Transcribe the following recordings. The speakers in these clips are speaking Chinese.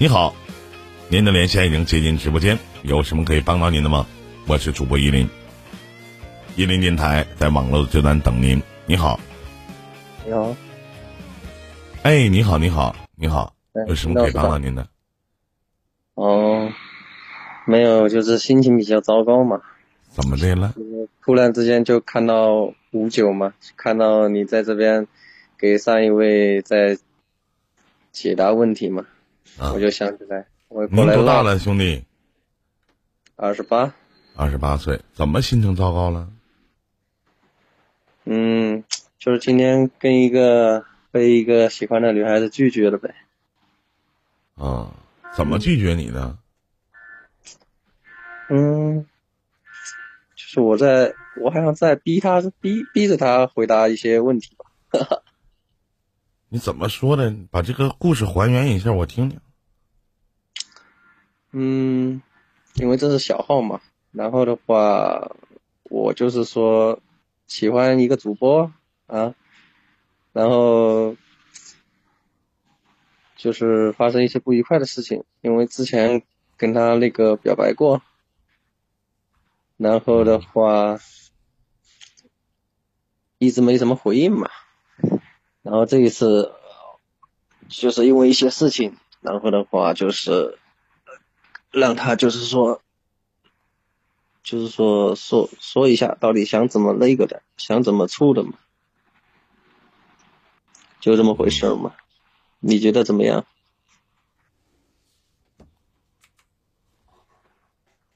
你好，您的连线已经接进直播间，有什么可以帮到您的吗？我是主播依林，依林电台在网络的这端等您。你好，你好，哎，你好，你好，你好，有什么可以帮到您的？哦，没有，就是心情比较糟糕嘛。怎么的了？突然之间就看到五九嘛，看到你在这边给上一位在解答问题嘛，啊我就想起来，您多大了，兄弟？二十八，二十八岁，怎么心情糟糕了？嗯，就是今天跟一个被一个喜欢的女孩子拒绝了呗。啊，怎么拒绝你的？嗯，就是我在我好像在逼他，逼逼着他回答一些问题吧。你怎么说的？把这个故事还原一下，我听听。嗯，因为这是小号嘛，然后的话，我就是说喜欢一个主播啊，然后就是发生一些不愉快的事情，因为之前跟他那个表白过，然后的话一直没什么回应嘛，然后这一次就是因为一些事情，然后的话就是。让他就是说，就是说说说一下到底想怎么那个的，想怎么处的嘛，就这么回事嘛。你觉得怎么样？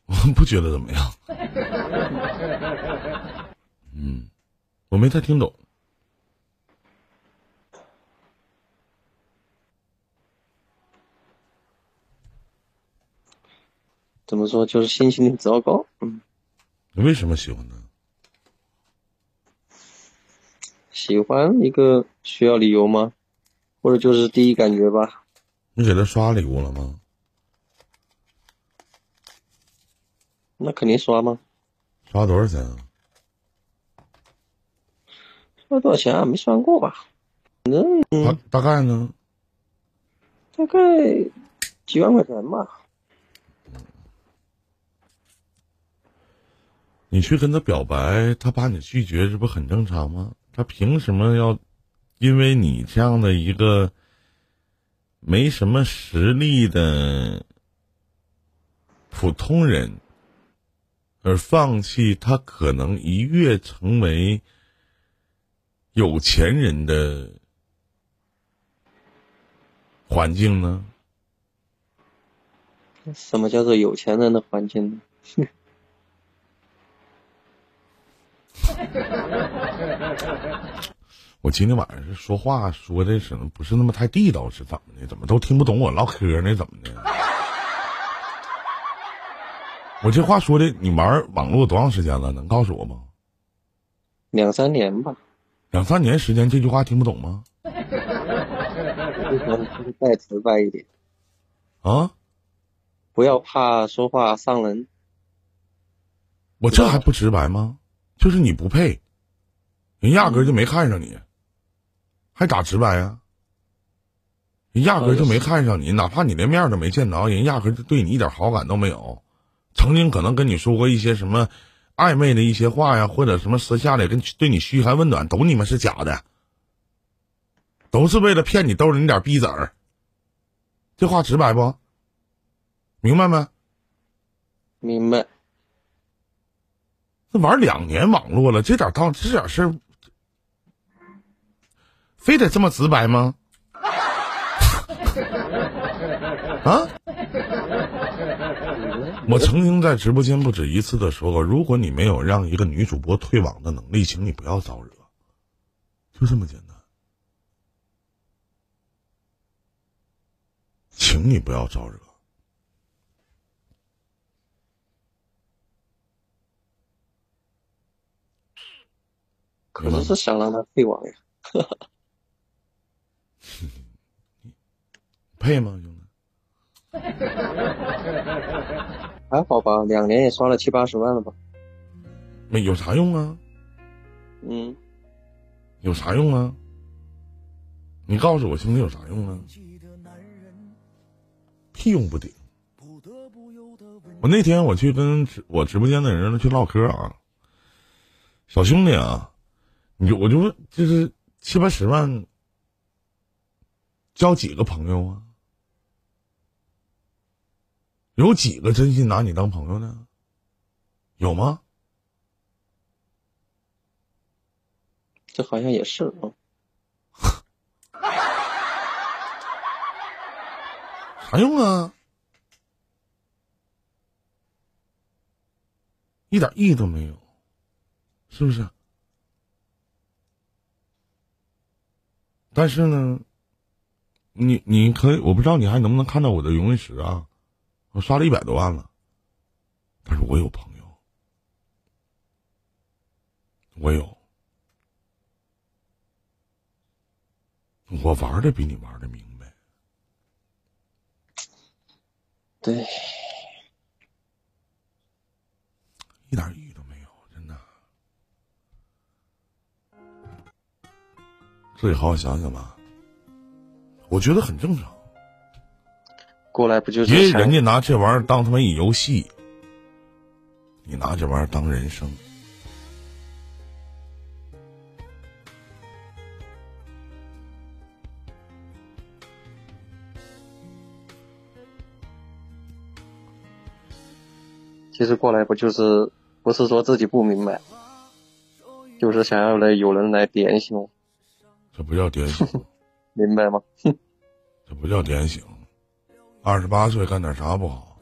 我不觉得怎么样。嗯，我没太听懂。怎么说？就是心情很糟糕。嗯，你为什么喜欢他？喜欢一个需要理由吗？或者就是第一感觉吧？你给他刷礼物了吗？那肯定刷吗？刷多少钱啊？刷多少钱啊？没算过吧？反正大大概呢？大概几万块钱吧。你去跟他表白，他把你拒绝，这不很正常吗？他凭什么要因为你这样的一个没什么实力的普通人，而放弃他可能一跃成为有钱人的环境呢？什么叫做有钱人的环境呢？我今天晚上是说话说的是不是那么太地道，是怎么的？怎么都听不懂我唠嗑呢？怎么的？我这话说的，你玩网络多长时间了？能告诉我吗？两三年吧。两三年时间，这句话听不懂吗？再直白一点，啊，不要怕说话伤人。我这还不直白吗？就是你不配，人压根儿就没看上你，还咋直白呀？人压根儿就没看上你，哪怕你连面都没见着，人压根儿就对你一点好感都没有。曾经可能跟你说过一些什么暧昧的一些话呀，或者什么私下里跟对你嘘寒问暖，都你们是假的，都是为了骗你兜里那点逼子儿。这话直白不？明白没？明白。那玩两年网络了，这点当这点事儿，非得这么直白吗？啊！我曾经在直播间不止一次的说过，如果你没有让一个女主播退网的能力，请你不要招惹，就这么简单，请你不要招惹。可能是想让他退网呀，配吗，兄弟？还好吧，两年也刷了七八十万了吧？没有啥用啊？嗯，有啥用啊？你告诉我，兄弟有啥用啊？屁用不顶。我那天我去跟我直播间的人去唠嗑啊，小兄弟啊，你就我就问，就是七八十万，交几个朋友啊？有几个真心拿你当朋友呢？有吗？这好像也是啊。啥用啊？一点意义都没有，是不是？但是呢，你你可以，我不知道你还能不能看到我的荣誉石啊？我刷了一百多万了，但是我有朋友，我有，我玩的比你玩的明白，对。一点自己好好想想吧。我觉得很正常。过来不就是？因为人家拿这玩意儿当他妈一游戏，你拿这玩意儿当人生。其实过来不就是？不是说自己不明白，就是想要来有人来点醒。这不叫点醒，明白吗？这不叫点醒。二十八岁干点啥不好？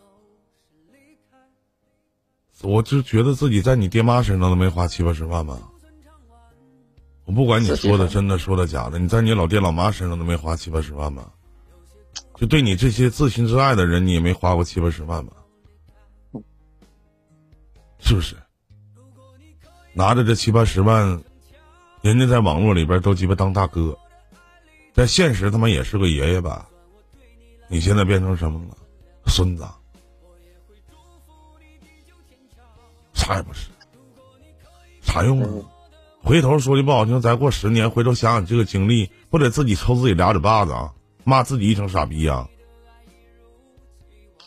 我就觉得自己在你爹妈身上都没花七八十万吧。我不管你说的真的说的假的，你在你老爹老妈身上都没花七八十万吧？就对你这些自信自爱的人，你也没花过七八十万吧？是不是？拿着这七八十万，人家在网络里边都鸡巴当大哥，在现实他妈也是个爷爷吧？你现在变成什么了？孙子？啥也不是，啥用啊？回头说句不好听，再过十年，回头想想这个经历，不得自己抽自己俩嘴巴子啊？骂自己一声傻逼呀？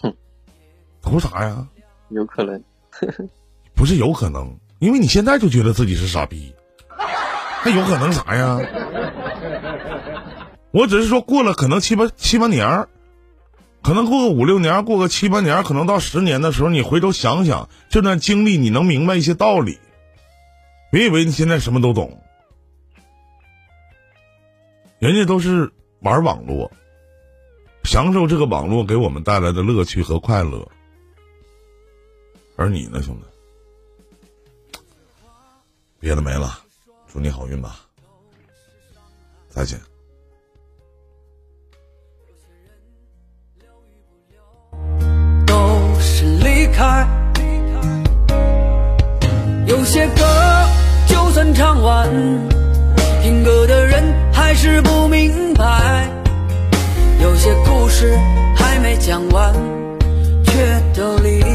哼，图啥呀？有可能。不是有可能，因为你现在就觉得自己是傻逼，那有可能啥呀？我只是说过了可能七八七八年可能过个五六年，过个七八年，可能到十年的时候，你回头想想这段经历，你能明白一些道理。别以为你现在什么都懂，人家都是玩网络，享受这个网络给我们带来的乐趣和快乐，而你呢，兄弟？别的没了，祝你好运吧，再见。都是离开，有些歌就算唱完，听歌的人还是不明白，有些故事还没讲完，却都离。